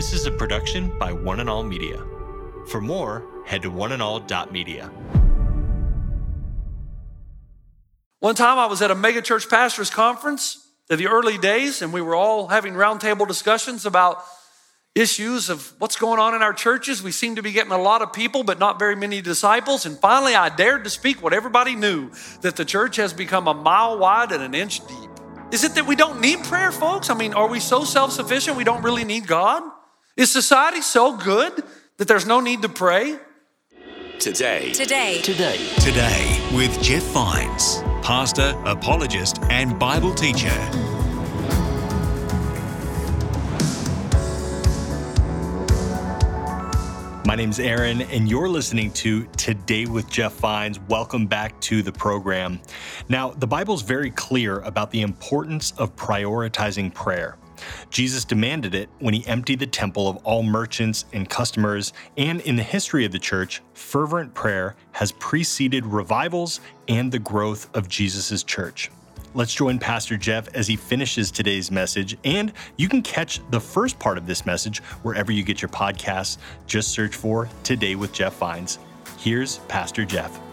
This is a production by One and All Media. For more, head to oneandall.media. One time I was at a megachurch pastors conference in the early days, and we were all having roundtable discussions about issues of what's going on in our churches. We seem to be getting a lot of people, but not very many disciples. And finally, I dared to speak what everybody knew that the church has become a mile wide and an inch deep. Is it that we don't need prayer, folks? I mean, are we so self sufficient we don't really need God? Is society so good that there's no need to pray? Today. Today. Today. Today with Jeff Vines, pastor, apologist, and Bible teacher. My name's Aaron, and you're listening to Today with Jeff Vines. Welcome back to the program. Now, the Bible's very clear about the importance of prioritizing prayer. Jesus demanded it when he emptied the temple of all merchants and customers, and in the history of the church, fervent prayer has preceded revivals and the growth of Jesus' church. Let's join Pastor Jeff as he finishes today's message. And you can catch the first part of this message wherever you get your podcasts. Just search for Today with Jeff Vines. Here's Pastor Jeff.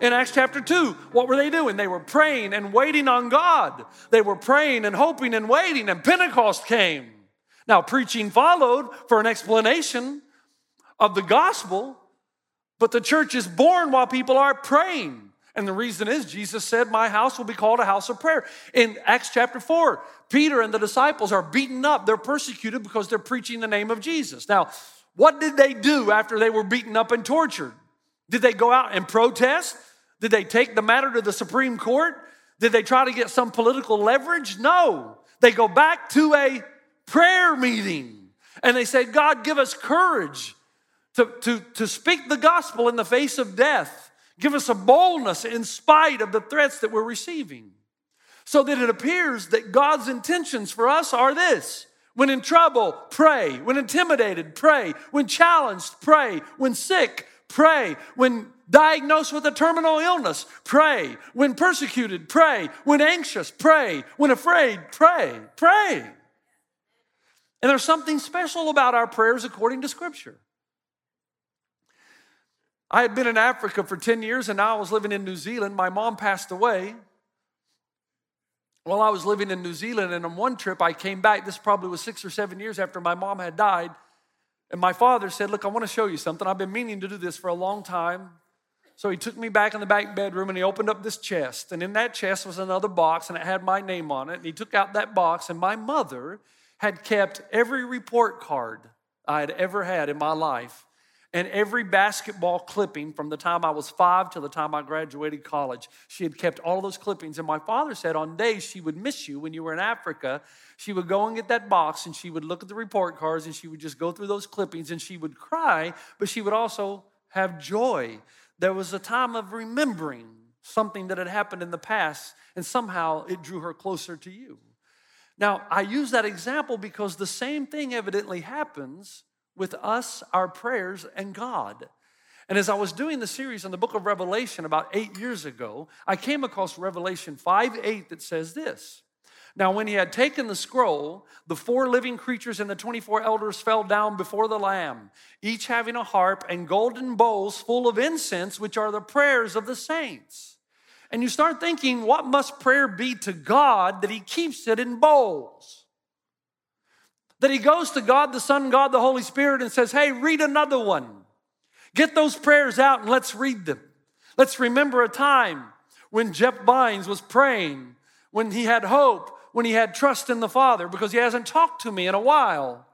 In Acts chapter 2, what were they doing? They were praying and waiting on God. They were praying and hoping and waiting, and Pentecost came. Now, preaching followed for an explanation of the gospel, but the church is born while people are praying. And the reason is Jesus said, My house will be called a house of prayer. In Acts chapter 4, Peter and the disciples are beaten up. They're persecuted because they're preaching the name of Jesus. Now, what did they do after they were beaten up and tortured? Did they go out and protest? Did they take the matter to the Supreme Court? Did they try to get some political leverage? No. They go back to a prayer meeting and they say, God, give us courage to, to, to speak the gospel in the face of death. Give us a boldness in spite of the threats that we're receiving. So that it appears that God's intentions for us are this. When in trouble, pray. When intimidated, pray. When challenged, pray. When sick, pray. When diagnosed with a terminal illness, pray. When persecuted, pray. When anxious, pray. When afraid, pray. Pray. And there's something special about our prayers according to Scripture. I had been in Africa for 10 years and now I was living in New Zealand. My mom passed away while I was living in New Zealand. And on one trip, I came back. This probably was six or seven years after my mom had died. And my father said, Look, I want to show you something. I've been meaning to do this for a long time. So he took me back in the back bedroom and he opened up this chest. And in that chest was another box and it had my name on it. And he took out that box, and my mother had kept every report card I had ever had in my life and every basketball clipping from the time I was five till the time I graduated college. She had kept all those clippings. And my father said on days she would miss you when you were in Africa, she would go and get that box and she would look at the report cards and she would just go through those clippings and she would cry, but she would also have joy. There was a time of remembering something that had happened in the past, and somehow it drew her closer to you. Now, I use that example because the same thing evidently happens with us, our prayers, and God. And as I was doing the series on the book of Revelation about eight years ago, I came across Revelation 5 8 that says this. Now, when he had taken the scroll, the four living creatures and the 24 elders fell down before the Lamb, each having a harp and golden bowls full of incense, which are the prayers of the saints. And you start thinking, what must prayer be to God that he keeps it in bowls? That he goes to God, the Son, God, the Holy Spirit, and says, Hey, read another one. Get those prayers out and let's read them. Let's remember a time when Jeff Vines was praying, when he had hope, when he had trust in the Father, because he hasn't talked to me in a while.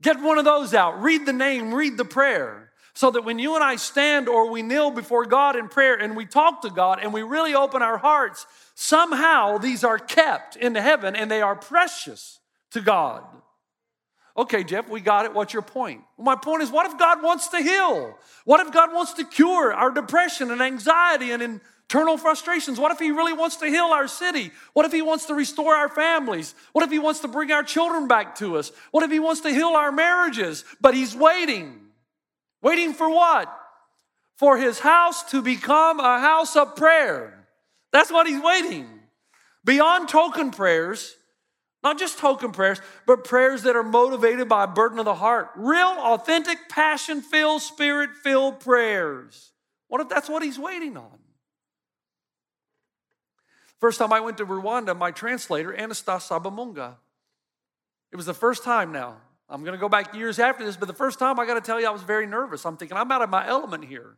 Get one of those out. Read the name, read the prayer. So that when you and I stand or we kneel before God in prayer and we talk to God and we really open our hearts, somehow these are kept in heaven and they are precious to God. Okay, Jeff, we got it. What's your point? My point is what if God wants to heal? What if God wants to cure our depression and anxiety and internal frustrations. What if He really wants to heal our city? What if He wants to restore our families? What if He wants to bring our children back to us? What if He wants to heal our marriages? But He's waiting. Waiting for what? For His house to become a house of prayer. That's what He's waiting. Beyond token prayers, not just token prayers, but prayers that are motivated by a burden of the heart. Real, authentic, passion filled, spirit filled prayers. What if that's what he's waiting on? First time I went to Rwanda, my translator, Anastas Sabamunga, it was the first time now. I'm going to go back years after this, but the first time I got to tell you, I was very nervous. I'm thinking, I'm out of my element here.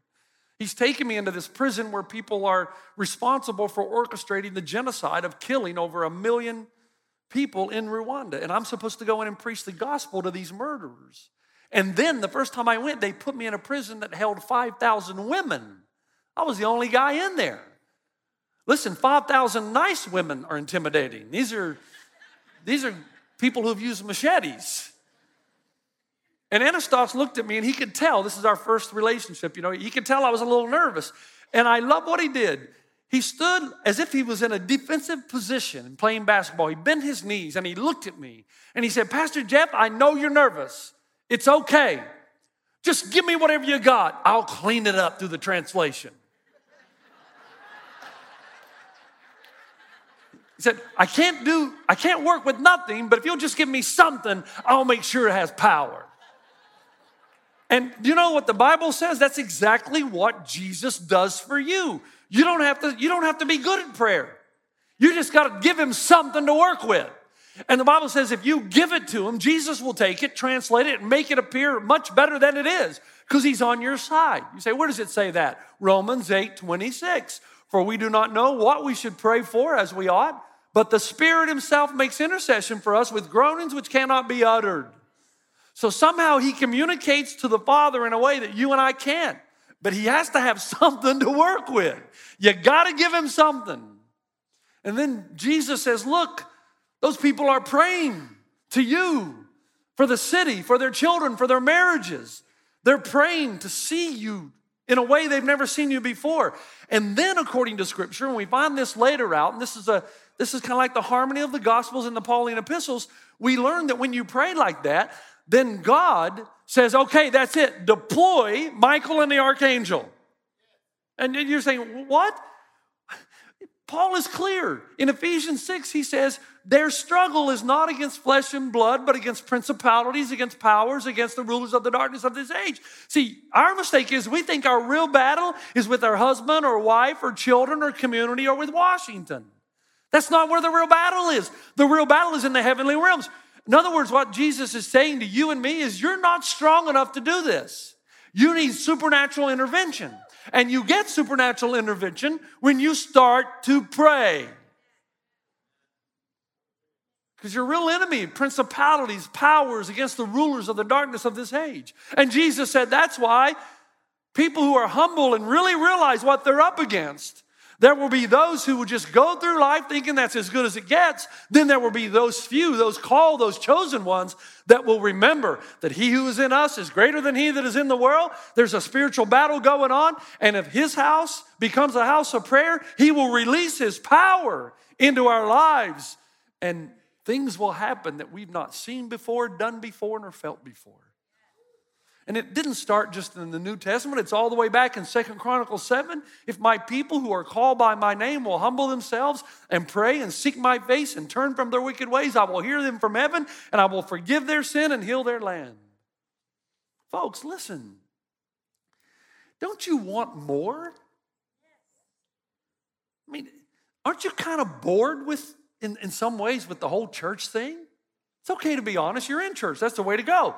He's taking me into this prison where people are responsible for orchestrating the genocide of killing over a million people in Rwanda. And I'm supposed to go in and preach the gospel to these murderers. And then the first time I went, they put me in a prison that held 5,000 women. I was the only guy in there. Listen, 5,000 nice women are intimidating. These are, these are people who've used machetes. And Anastas looked at me and he could tell this is our first relationship. You know, he could tell I was a little nervous. And I love what he did. He stood as if he was in a defensive position playing basketball. He bent his knees and he looked at me and he said, Pastor Jeff, I know you're nervous. It's okay. Just give me whatever you got. I'll clean it up through the translation. He said, I can't do, I can't work with nothing, but if you'll just give me something, I'll make sure it has power. And you know what the Bible says? That's exactly what Jesus does for you. You don't have to, you don't have to be good at prayer. You just got to give him something to work with. And the Bible says if you give it to him, Jesus will take it, translate it, and make it appear much better than it is because he's on your side. You say, where does it say that? Romans 8 26. For we do not know what we should pray for as we ought, but the Spirit himself makes intercession for us with groanings which cannot be uttered. So somehow he communicates to the Father in a way that you and I can't but he has to have something to work with. You got to give him something. And then Jesus says, Look, those people are praying to you for the city, for their children, for their marriages. They're praying to see you in a way they've never seen you before. And then, according to Scripture, and we find this later out, and this is a this is kind of like the harmony of the Gospels and the Pauline epistles. We learn that when you pray like that, then God says, okay, that's it. Deploy Michael and the archangel. And you're saying, what? Paul is clear. In Ephesians 6, he says, their struggle is not against flesh and blood, but against principalities, against powers, against the rulers of the darkness of this age. See, our mistake is we think our real battle is with our husband or wife or children or community or with Washington. That's not where the real battle is. The real battle is in the heavenly realms. In other words, what Jesus is saying to you and me is you're not strong enough to do this. You need supernatural intervention. And you get supernatural intervention when you start to pray. Because your real enemy, principalities, powers against the rulers of the darkness of this age. And Jesus said that's why people who are humble and really realize what they're up against there will be those who will just go through life thinking that's as good as it gets. Then there will be those few, those called, those chosen ones that will remember that he who is in us is greater than he that is in the world. There's a spiritual battle going on. And if his house becomes a house of prayer, he will release his power into our lives. And things will happen that we've not seen before, done before, nor felt before. And it didn't start just in the New Testament, it's all the way back in Second Chronicles 7. If my people who are called by my name will humble themselves and pray and seek my face and turn from their wicked ways, I will hear them from heaven and I will forgive their sin and heal their land. Folks, listen. Don't you want more? I mean, aren't you kind of bored with, in, in some ways, with the whole church thing? It's okay to be honest. You're in church. That's the way to go.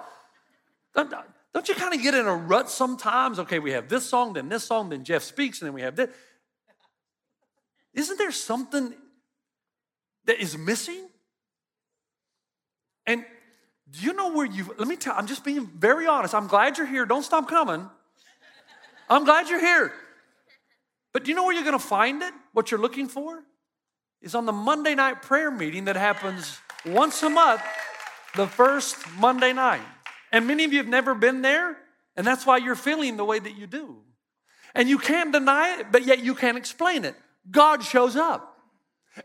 Don't you kind of get in a rut sometimes? Okay, we have this song, then this song, then Jeff speaks, and then we have this. Isn't there something that is missing? And do you know where you, let me tell, I'm just being very honest. I'm glad you're here. Don't stop coming. I'm glad you're here. But do you know where you're going to find it? What you're looking for? Is on the Monday night prayer meeting that happens once a month, the first Monday night. And many of you have never been there, and that's why you're feeling the way that you do. And you can't deny it, but yet you can't explain it. God shows up.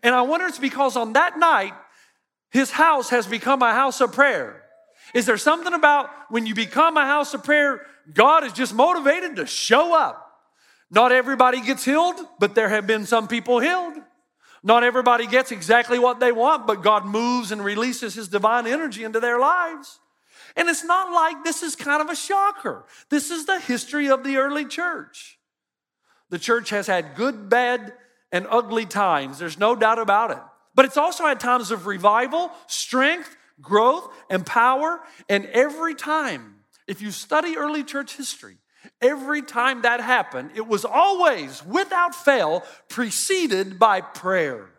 And I wonder it's because on that night, his house has become a house of prayer. Is there something about when you become a house of prayer, God is just motivated to show up? Not everybody gets healed, but there have been some people healed. Not everybody gets exactly what they want, but God moves and releases His divine energy into their lives. And it's not like this is kind of a shocker. This is the history of the early church. The church has had good, bad, and ugly times. There's no doubt about it. But it's also had times of revival, strength, growth, and power. And every time, if you study early church history, every time that happened, it was always, without fail, preceded by prayer.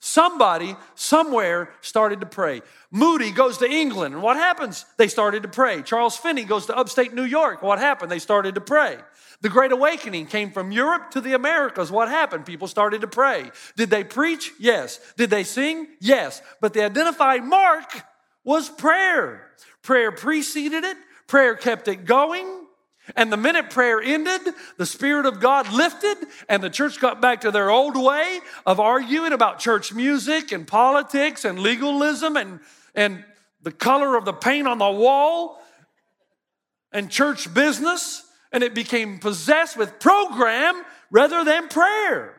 Somebody somewhere started to pray. Moody goes to England, and what happens? They started to pray. Charles Finney goes to upstate New York. What happened? They started to pray. The Great Awakening came from Europe to the Americas. What happened? People started to pray. Did they preach? Yes. Did they sing? Yes. But the identified mark was prayer. Prayer preceded it, prayer kept it going. And the minute prayer ended, the Spirit of God lifted, and the church got back to their old way of arguing about church music and politics and legalism and, and the color of the paint on the wall and church business. And it became possessed with program rather than prayer.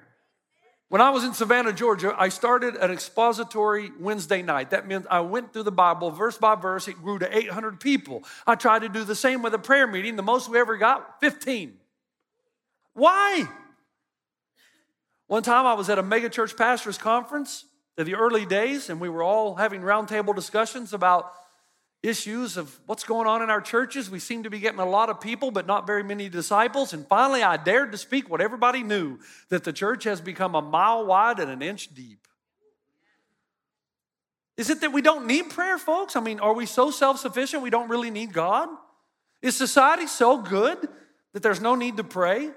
When I was in Savannah, Georgia, I started an expository Wednesday night. That means I went through the Bible verse by verse. It grew to 800 people. I tried to do the same with a prayer meeting. The most we ever got, 15. Why? One time I was at a megachurch pastors conference in the early days, and we were all having roundtable discussions about issues of what's going on in our churches. We seem to be getting a lot of people, but not very many disciples. And finally, I dared to speak what everybody knew that the church has become a mile wide and an inch deep. Is it that we don't need prayer, folks? I mean, are we so self sufficient we don't really need God? Is society so good that there's no need to pray?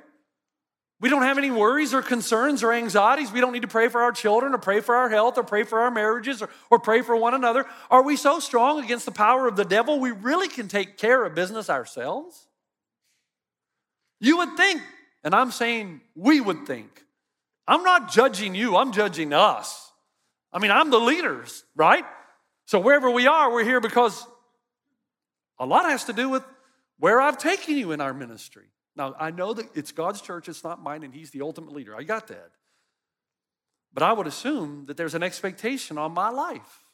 We don't have any worries or concerns or anxieties. We don't need to pray for our children or pray for our health or pray for our marriages or, or pray for one another. Are we so strong against the power of the devil we really can take care of business ourselves? You would think, and I'm saying we would think. I'm not judging you, I'm judging us. I mean, I'm the leaders, right? So wherever we are, we're here because a lot has to do with where I've taken you in our ministry. Now, I know that it's God's church, it's not mine, and He's the ultimate leader. I got that. But I would assume that there's an expectation on my life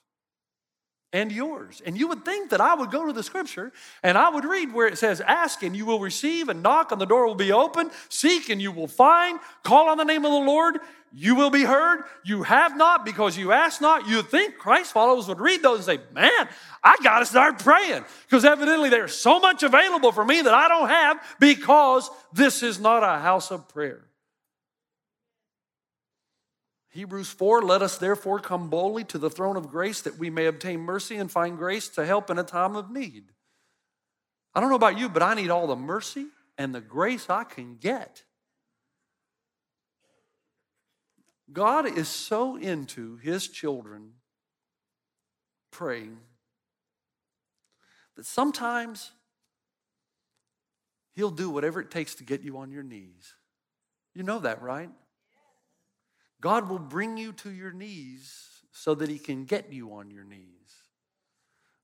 and yours. And you would think that I would go to the scripture and I would read where it says, Ask and you will receive, and knock and the door will be open, seek and you will find, call on the name of the Lord, you will be heard. You have not because you ask not. You think Christ followers would read those and say, Man, I got to start praying because evidently there's so much available for me that I don't have because this is not a house of prayer. Hebrews 4 Let us therefore come boldly to the throne of grace that we may obtain mercy and find grace to help in a time of need. I don't know about you, but I need all the mercy and the grace I can get. God is so into his children praying that sometimes he'll do whatever it takes to get you on your knees. You know that, right? God will bring you to your knees so that He can get you on your knees.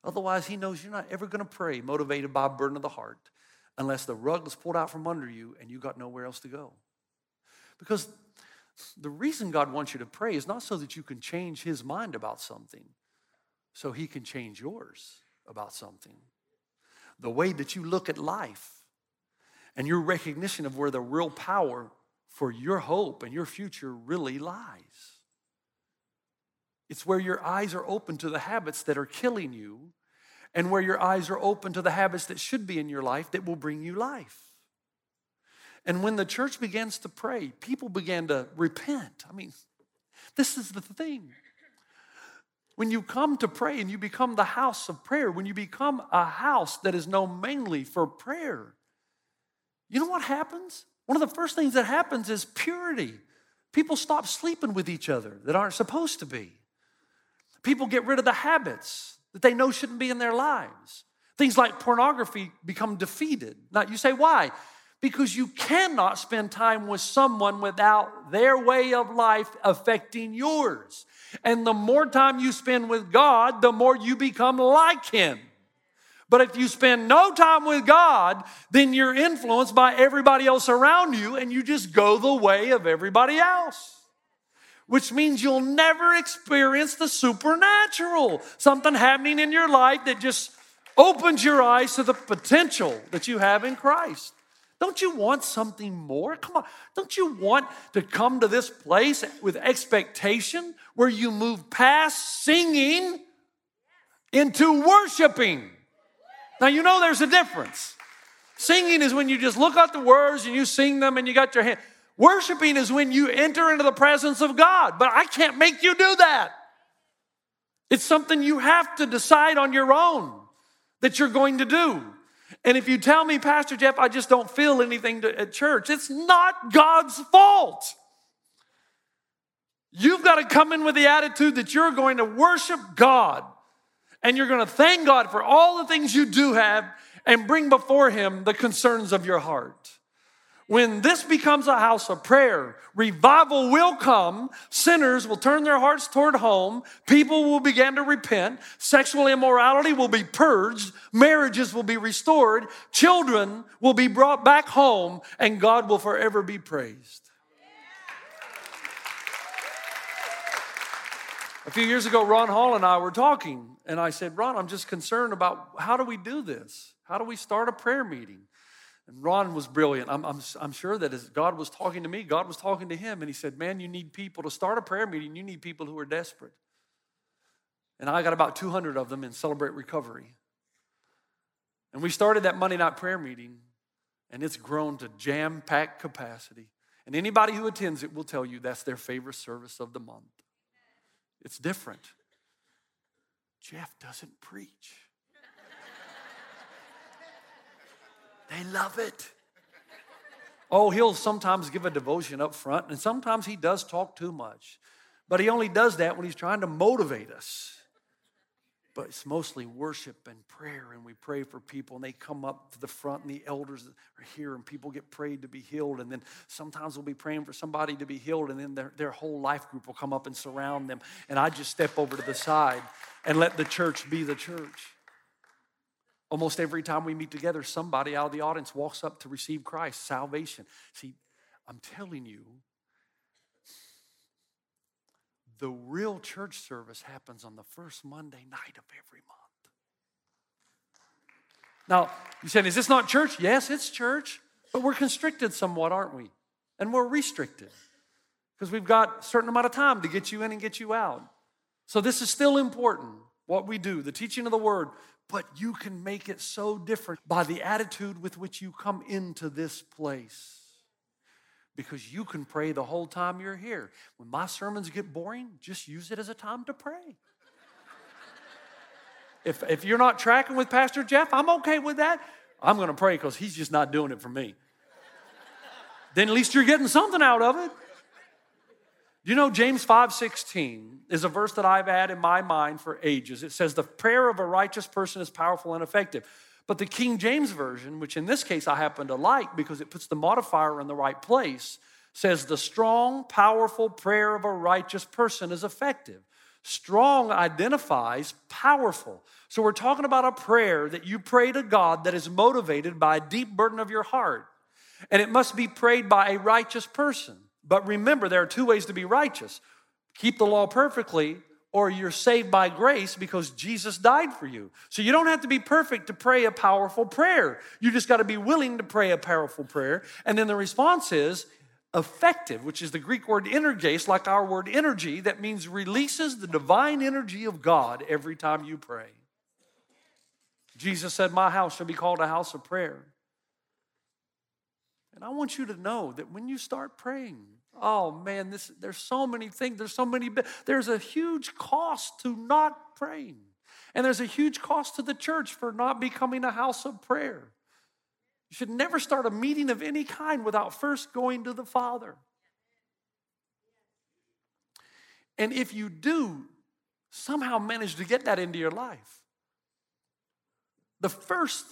Otherwise, He knows you're not ever going to pray motivated by a burden of the heart unless the rug is pulled out from under you and you got nowhere else to go. Because the reason God wants you to pray is not so that you can change His mind about something, so He can change yours about something. The way that you look at life and your recognition of where the real power for your hope and your future really lies. It's where your eyes are open to the habits that are killing you and where your eyes are open to the habits that should be in your life that will bring you life. And when the church begins to pray, people began to repent. I mean, this is the thing. When you come to pray and you become the house of prayer, when you become a house that is known mainly for prayer, you know what happens? One of the first things that happens is purity. People stop sleeping with each other that aren't supposed to be. People get rid of the habits that they know shouldn't be in their lives. Things like pornography become defeated. Now, you say, why? Because you cannot spend time with someone without their way of life affecting yours. And the more time you spend with God, the more you become like Him. But if you spend no time with God, then you're influenced by everybody else around you and you just go the way of everybody else. Which means you'll never experience the supernatural, something happening in your life that just opens your eyes to the potential that you have in Christ. Don't you want something more? Come on. Don't you want to come to this place with expectation where you move past singing into worshiping? Now, you know there's a difference. Singing is when you just look at the words and you sing them and you got your hand. Worshiping is when you enter into the presence of God, but I can't make you do that. It's something you have to decide on your own that you're going to do. And if you tell me, Pastor Jeff, I just don't feel anything to, at church, it's not God's fault. You've got to come in with the attitude that you're going to worship God and you're going to thank God for all the things you do have and bring before Him the concerns of your heart. When this becomes a house of prayer, revival will come. Sinners will turn their hearts toward home. People will begin to repent. Sexual immorality will be purged. Marriages will be restored. Children will be brought back home, and God will forever be praised. A few years ago, Ron Hall and I were talking, and I said, Ron, I'm just concerned about how do we do this? How do we start a prayer meeting? And Ron was brilliant. I'm, I'm, I'm sure that as God was talking to me, God was talking to him. And he said, Man, you need people to start a prayer meeting. You need people who are desperate. And I got about 200 of them in Celebrate Recovery. And we started that Monday night prayer meeting, and it's grown to jam packed capacity. And anybody who attends it will tell you that's their favorite service of the month. It's different. Jeff doesn't preach. They love it. Oh, he'll sometimes give a devotion up front, and sometimes he does talk too much. But he only does that when he's trying to motivate us. But it's mostly worship and prayer, and we pray for people, and they come up to the front, and the elders are here, and people get prayed to be healed. And then sometimes we'll be praying for somebody to be healed, and then their, their whole life group will come up and surround them. And I just step over to the side and let the church be the church. Almost every time we meet together, somebody out of the audience walks up to receive Christ, salvation. See, I'm telling you, the real church service happens on the first Monday night of every month. Now, you said, is this not church? Yes, it's church, but we're constricted somewhat, aren't we? And we're restricted because we've got a certain amount of time to get you in and get you out. So, this is still important what we do, the teaching of the word, but you can make it so different by the attitude with which you come into this place. Because you can pray the whole time you're here. When my sermons get boring, just use it as a time to pray. if, if you're not tracking with Pastor Jeff, I'm okay with that. I'm going to pray because he's just not doing it for me. then at least you're getting something out of it. Do you know, James 5:16 is a verse that I've had in my mind for ages. It says, The prayer of a righteous person is powerful and effective. But the King James Version, which in this case I happen to like because it puts the modifier in the right place, says, The strong, powerful prayer of a righteous person is effective. Strong identifies powerful. So we're talking about a prayer that you pray to God that is motivated by a deep burden of your heart. And it must be prayed by a righteous person. But remember, there are two ways to be righteous keep the law perfectly, or you're saved by grace because Jesus died for you. So you don't have to be perfect to pray a powerful prayer. You just got to be willing to pray a powerful prayer. And then the response is effective, which is the Greek word energes, like our word energy, that means releases the divine energy of God every time you pray. Jesus said, My house shall be called a house of prayer. And I want you to know that when you start praying, oh man, this, there's so many things, there's so many, there's a huge cost to not praying. And there's a huge cost to the church for not becoming a house of prayer. You should never start a meeting of any kind without first going to the Father. And if you do somehow manage to get that into your life, the first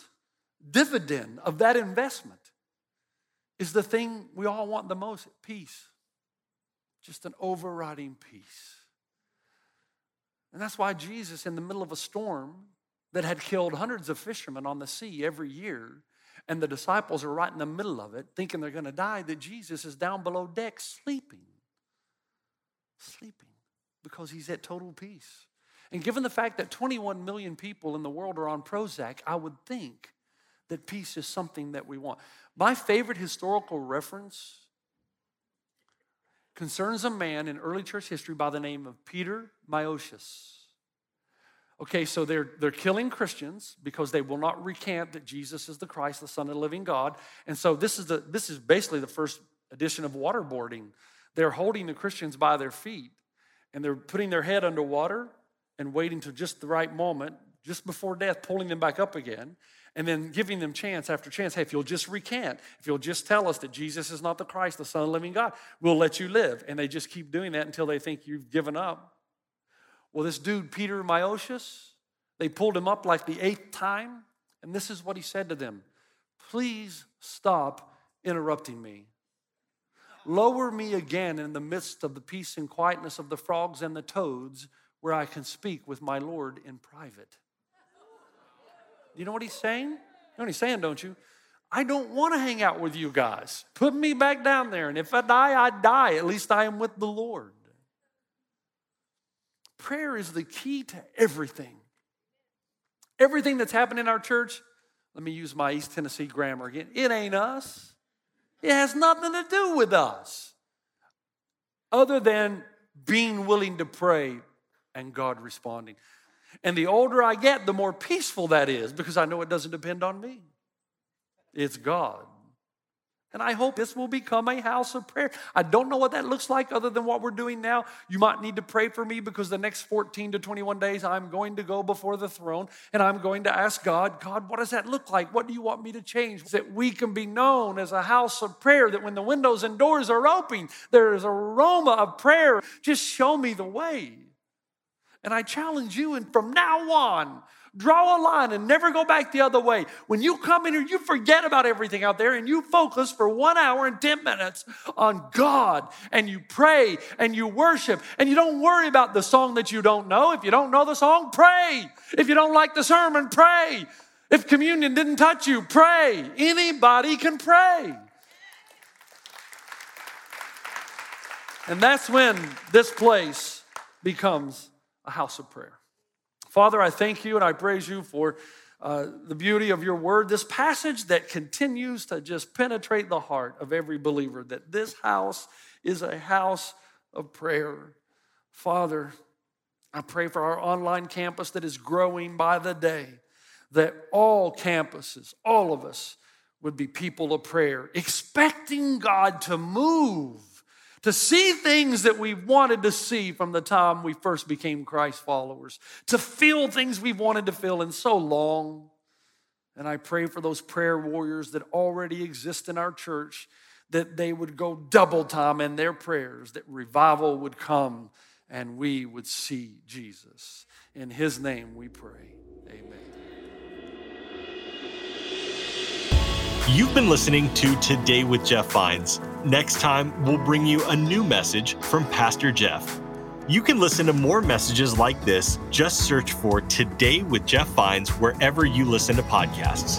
dividend of that investment is the thing we all want the most peace. Just an overriding peace. And that's why Jesus, in the middle of a storm that had killed hundreds of fishermen on the sea every year, and the disciples are right in the middle of it, thinking they're going to die, that Jesus is down below deck sleeping. Sleeping because he's at total peace. And given the fact that 21 million people in the world are on Prozac, I would think that peace is something that we want. My favorite historical reference concerns a man in early church history by the name of Peter Moscheles. Okay, so they're, they're killing Christians because they will not recant that Jesus is the Christ, the Son of the living God. And so this is, the, this is basically the first edition of waterboarding. They're holding the Christians by their feet and they're putting their head under water and waiting to just the right moment, just before death, pulling them back up again and then giving them chance after chance. Hey, if you'll just recant, if you'll just tell us that Jesus is not the Christ, the Son of the living God, we'll let you live. And they just keep doing that until they think you've given up. Well, this dude, Peter Moscheles, they pulled him up like the eighth time, and this is what he said to them Please stop interrupting me. Lower me again in the midst of the peace and quietness of the frogs and the toads, where I can speak with my Lord in private. You know what he's saying? You know what he's saying, don't you? I don't want to hang out with you guys. Put me back down there. And if I die, I die. At least I am with the Lord. Prayer is the key to everything. Everything that's happened in our church, let me use my East Tennessee grammar again. It ain't us. It has nothing to do with us other than being willing to pray and God responding. And the older I get, the more peaceful that is because I know it doesn't depend on me. It's God. And I hope this will become a house of prayer. I don't know what that looks like other than what we're doing now. You might need to pray for me because the next 14 to 21 days I'm going to go before the throne and I'm going to ask God, God, what does that look like? What do you want me to change? That we can be known as a house of prayer, that when the windows and doors are open, there is aroma of prayer. Just show me the way. And I challenge you, and from now on, draw a line and never go back the other way. When you come in here, you forget about everything out there and you focus for one hour and 10 minutes on God and you pray and you worship and you don't worry about the song that you don't know. If you don't know the song, pray. If you don't like the sermon, pray. If communion didn't touch you, pray. Anybody can pray. And that's when this place becomes a house of prayer. Father, I thank you and I praise you for uh, the beauty of your word, this passage that continues to just penetrate the heart of every believer, that this house is a house of prayer. Father, I pray for our online campus that is growing by the day, that all campuses, all of us, would be people of prayer, expecting God to move to see things that we wanted to see from the time we first became Christ followers, to feel things we've wanted to feel in so long. And I pray for those prayer warriors that already exist in our church that they would go double time in their prayers, that revival would come and we would see Jesus. In his name we pray. Amen. You've been listening to Today with Jeff Vines. Next time, we'll bring you a new message from Pastor Jeff. You can listen to more messages like this. Just search for Today with Jeff Vines wherever you listen to podcasts.